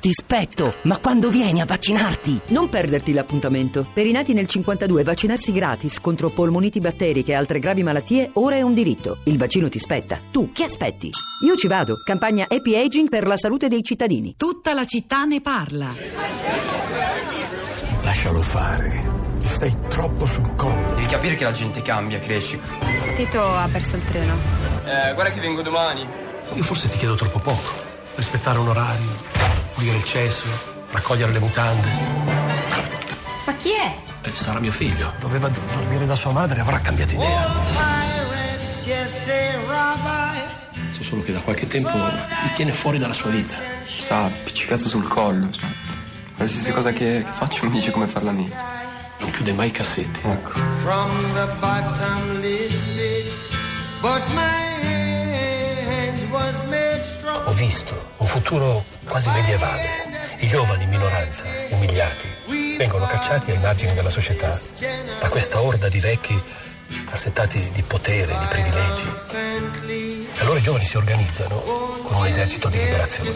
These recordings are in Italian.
ti spetto, ma quando vieni a vaccinarti? Non perderti l'appuntamento. Per i nati nel 52 vaccinarsi gratis contro polmoniti batteriche e altre gravi malattie ora è un diritto. Il vaccino ti spetta. Tu che aspetti? Io ci vado. Campagna Happy Aging per la salute dei cittadini. Tutta la città ne parla. Lascialo fare. Stai troppo sul collo. Devi capire che la gente cambia, cresci. Tito ha perso il treno. Eh, guarda che vengo domani. Io forse ti chiedo troppo poco. Rispettare un orario, pulire il cesso, raccogliere le mutande. Ma chi è? Eh, sarà mio figlio. Doveva dormire da sua madre, avrà cambiato idea. So solo che da qualche tempo mi tiene fuori dalla sua vita. Sa, appiccicato sul collo. Cioè, qualsiasi cosa che faccio mi dice come farla mia. Non chiude mai i cassetti. Ecco. from the bottomless pit, but my visto un futuro quasi medievale. I giovani in minoranza, umiliati, vengono cacciati ai margini della società da questa orda di vecchi assetati di potere, di privilegi. E allora i giovani si organizzano con un esercito di liberazione.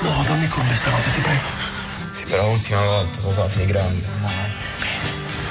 No, dormi con me stanotte, ti prego. Sì, però l'ultima volta, papà, sei grande.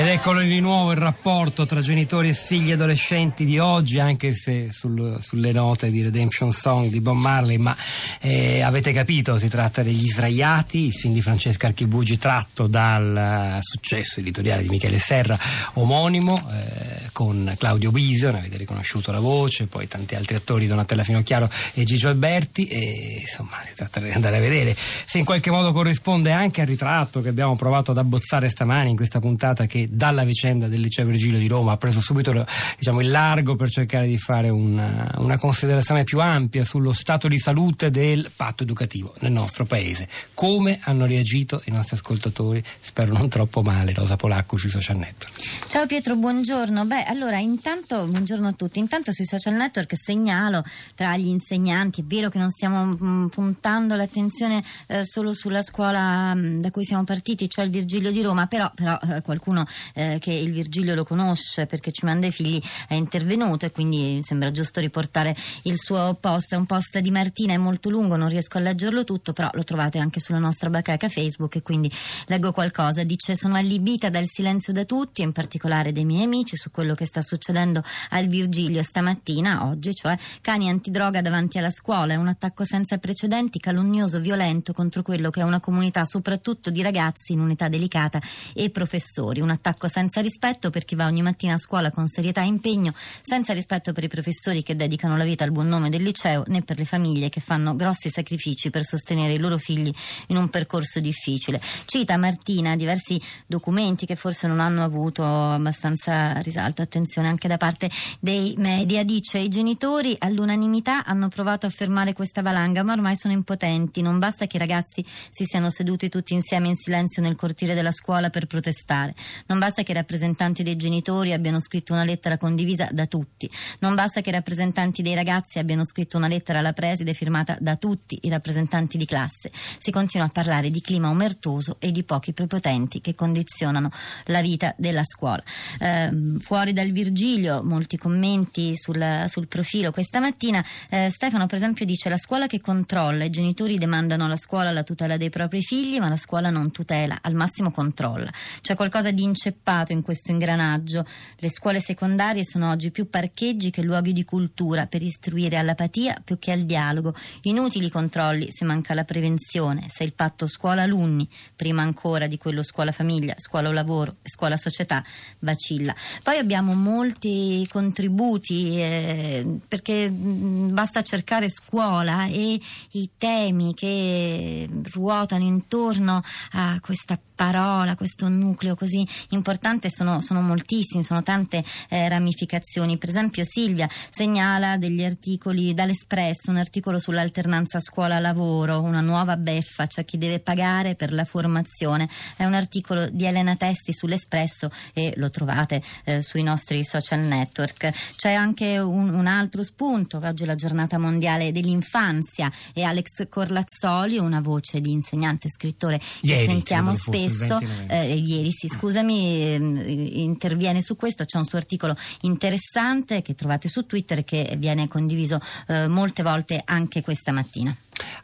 Ed eccolo di nuovo il rapporto tra genitori e figli adolescenti di oggi, anche se sul- sulle note di Redemption Song di Bob Marley, ma eh, avete capito, si tratta degli Sdraiati, il film di Francesca Archibugi tratto dal eh, successo editoriale di Michele Serra, omonimo, eh, con Claudio Bisio, ne avete riconosciuto la voce, poi tanti altri attori, Donatella Finocchiaro e Gigio Alberti, e insomma si tratta di andare a vedere se in qualche modo corrisponde anche al ritratto che abbiamo provato ad abbozzare stamani in questa puntata che dalla vicenda del liceo Virgilio di Roma ha preso subito diciamo, il largo per cercare di fare una, una considerazione più ampia sullo stato di salute del patto educativo nel nostro paese. Come hanno reagito i nostri ascoltatori? Spero non troppo male, Rosa Polacco sui social network. Ciao Pietro, buongiorno. Beh, allora, intanto, buongiorno a tutti. Intanto sui social network segnalo tra gli insegnanti, è vero che non stiamo mm, puntando l'attenzione eh, solo sulla scuola mm, da cui siamo partiti, cioè il Virgilio di Roma, però, però, eh, qualcuno eh, che il Virgilio lo conosce perché ci manda i figli è intervenuto e quindi mi sembra giusto riportare il suo post. È un post di Martina, è molto lungo, non riesco a leggerlo tutto, però lo trovate anche sulla nostra bacheca Facebook e quindi leggo qualcosa. Dice: Sono allibita dal silenzio da tutti, in particolare dei miei amici, su quello che sta succedendo al Virgilio stamattina, oggi, cioè cani antidroga davanti alla scuola. È un attacco senza precedenti, calunnoso, violento contro quello che è una comunità, soprattutto di ragazzi in un'età delicata e professori. Un attacco senza rispetto per chi va ogni mattina a scuola con serietà e impegno, senza rispetto per i professori che dedicano la vita al buon nome del liceo, né per le famiglie che fanno grossi sacrifici per sostenere i loro figli in un percorso difficile. Cita Martina diversi documenti che forse non hanno avuto abbastanza risalto, attenzione anche da parte dei media. Dice i genitori all'unanimità hanno provato a fermare questa valanga, ma ormai sono impotenti. Non basta che i ragazzi si siano seduti tutti insieme in silenzio nel cortile della scuola per protestare. Non basta che i rappresentanti dei genitori abbiano scritto una lettera condivisa da tutti. Non basta che i rappresentanti dei ragazzi abbiano scritto una lettera alla preside firmata da tutti i rappresentanti di classe. Si continua a parlare di clima omertoso e di pochi prepotenti che condizionano la vita della scuola. Ehm, fuori dal Virgilio, molti commenti sul, sul profilo questa mattina. Eh, Stefano, per esempio, dice: La scuola che controlla, i genitori demandano alla scuola la tutela dei propri figli, ma la scuola non tutela, al massimo controlla. C'è qualcosa di inceppato in questo ingranaggio. Le scuole secondarie sono oggi più parcheggi che luoghi di cultura per istruire all'apatia più che al dialogo. Inutili controlli se manca la prevenzione, se il patto scuola-alunni, prima ancora di quello scuola-famiglia, scuola-lavoro e scuola-società, vacilla. Poi abbiamo molti contributi eh, perché mh, basta cercare scuola e i temi che ruotano intorno a questa parola, questo nucleo così importante sono, sono moltissimi, sono tante eh, ramificazioni. Per esempio Silvia segnala degli articoli dall'Espresso, un articolo sull'alternanza scuola-lavoro, una nuova beffa, cioè chi deve pagare per la formazione. È un articolo di Elena Testi sull'Espresso e lo trovate eh, sui nostri social network. C'è anche un, un altro spunto, oggi è la giornata mondiale dell'infanzia e Alex Corlazzoli, una voce di insegnante e scrittore che Ieri, sentiamo che fosse, stesso, 20 novembre. eh, ieri sì, scusami, ehm, interviene su questo. C'è un suo articolo interessante che trovate su Twitter e che viene condiviso eh, molte volte anche questa mattina.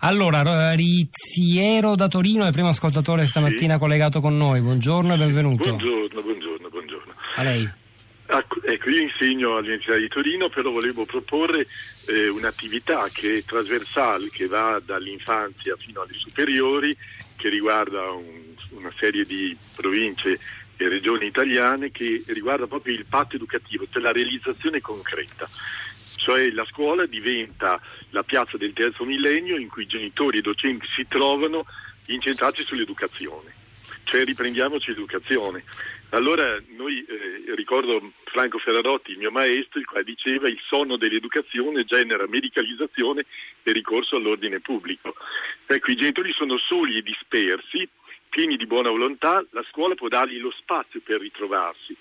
Allora, Ro- Rizziero da Torino è il primo ascoltatore stamattina collegato con noi. Buongiorno e benvenuto. Buongiorno, buongiorno, buongiorno. A lei. Ecco, ecco, io insegno all'Università di Torino, però volevo proporre eh, un'attività che è trasversale, che va dall'infanzia fino alle superiori, che riguarda un- una serie di province e regioni italiane, che riguarda proprio il patto educativo, cioè la realizzazione concreta. Cioè la scuola diventa la piazza del terzo millennio in cui genitori e docenti si trovano incentrati sull'educazione. Cioè riprendiamoci l'educazione. Allora noi eh, ricordo Franco Ferrarotti, il mio maestro, il quale diceva il sonno dell'educazione genera medicalizzazione e ricorso all'ordine pubblico. Ecco, i genitori sono soli e dispersi, pieni di buona volontà, la scuola può dargli lo spazio per ritrovarsi.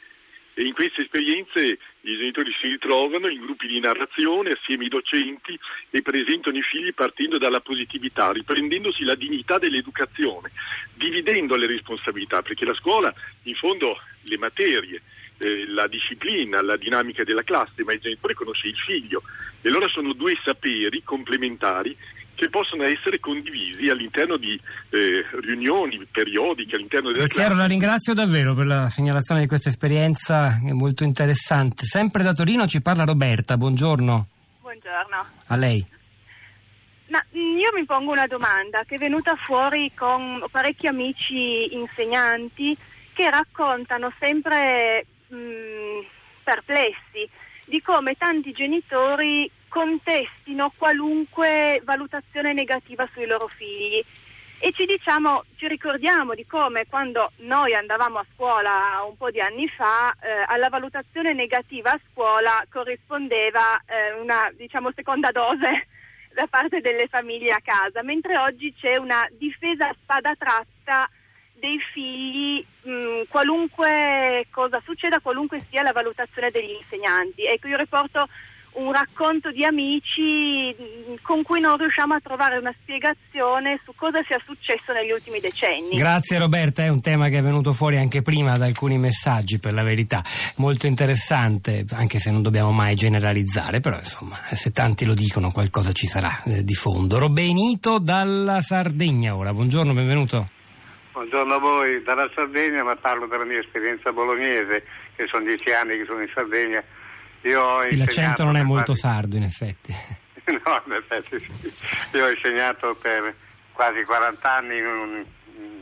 E in queste esperienze i genitori si ritrovano in gruppi di narrazione assieme ai docenti e presentano i figli partendo dalla positività, riprendendosi la dignità dell'educazione, dividendo le responsabilità, perché la scuola in fondo le materie, eh, la disciplina, la dinamica della classe, ma il genitore conosce il figlio. E allora sono due saperi complementari che possono essere condivisi all'interno di eh, riunioni periodiche all'interno della Rizziero, la ringrazio davvero per la segnalazione di questa esperienza che è molto interessante. Sempre da Torino ci parla Roberta, buongiorno. Buongiorno. A lei. Ma mm, io mi pongo una domanda che è venuta fuori con parecchi amici insegnanti che raccontano sempre mm, perplessi di come tanti genitori contestino qualunque valutazione negativa sui loro figli. E ci diciamo, ci ricordiamo di come quando noi andavamo a scuola un po' di anni fa, eh, alla valutazione negativa a scuola corrispondeva eh, una diciamo seconda dose da parte delle famiglie a casa, mentre oggi c'è una difesa a spada tratta dei figli, mh, qualunque cosa succeda, qualunque sia la valutazione degli insegnanti. Ecco, io riporto un racconto di amici mh, con cui non riusciamo a trovare una spiegazione su cosa sia successo negli ultimi decenni. Grazie Roberta, è un tema che è venuto fuori anche prima da alcuni messaggi per la verità, molto interessante, anche se non dobbiamo mai generalizzare, però insomma se tanti lo dicono qualcosa ci sarà eh, di fondo. Robenito dalla Sardegna ora, buongiorno, benvenuto. Buongiorno a voi, dalla Sardegna, ma parlo della mia esperienza bolognese, che sono dieci anni che sono in Sardegna. Sì, l'accento non è molto quasi- sardo in effetti. No, in effetti sì. Io ho insegnato per quasi 40 anni in un-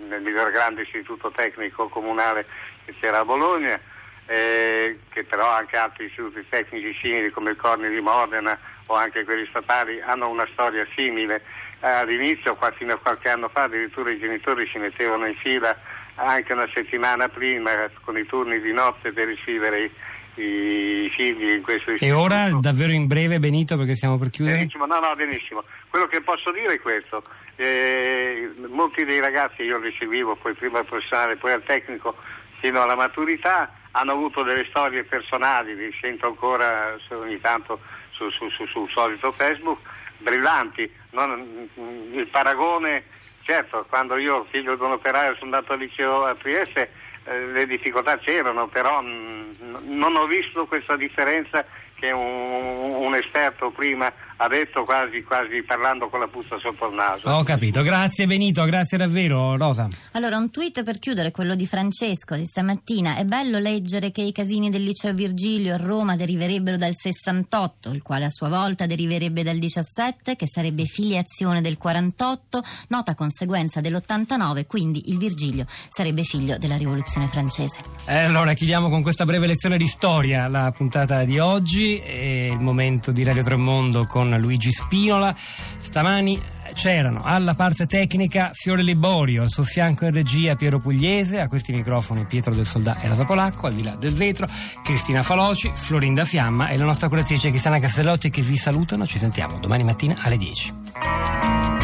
nel miglior grande istituto tecnico comunale che c'era a Bologna, eh, che però anche altri istituti tecnici simili come il Corni di Modena o anche quelli statali hanno una storia simile. All'inizio, fino a qualche anno fa, addirittura i genitori si mettevano in fila anche una settimana prima con i turni di notte per ricevere i, i figli in questo E istituto. ora davvero in breve Benito perché stiamo per chiudere. Benissimo, no, no, benissimo. Quello che posso dire è questo. Eh, molti dei ragazzi, io li seguivo poi prima al professionale, poi al tecnico, fino alla maturità, hanno avuto delle storie personali, li sento ancora ogni tanto su- su- su- sul solito Facebook, brillanti. Non- il paragone, certo, quando io, figlio di un operaio, sono andato al liceo a Trieste, eh, le difficoltà c'erano, però mh, non ho visto questa differenza che un, un esperto prima ha detto quasi, quasi parlando con la puzza sotto il naso. Ho capito, grazie Benito, grazie davvero Rosa. Allora, un tweet per chiudere, quello di Francesco di stamattina. È bello leggere che i casini del liceo Virgilio a Roma deriverebbero dal 68, il quale a sua volta deriverebbe dal 17, che sarebbe filiazione del 48, nota conseguenza dell'89, quindi il Virgilio sarebbe figlio della rivoluzione francese. E allora chiudiamo con questa breve lezione di storia la puntata di oggi, è il momento di Radio Tremondo con Luigi Spinola. Stamani c'erano alla parte tecnica Fiore Liborio, al suo fianco in regia Piero Pugliese, a questi microfoni Pietro del Soldà e Rosa Polacco, al di là del vetro Cristina Faloci, Florinda Fiamma e la nostra curatrice Cristiana Castellotti che vi salutano. Ci sentiamo domani mattina alle 10.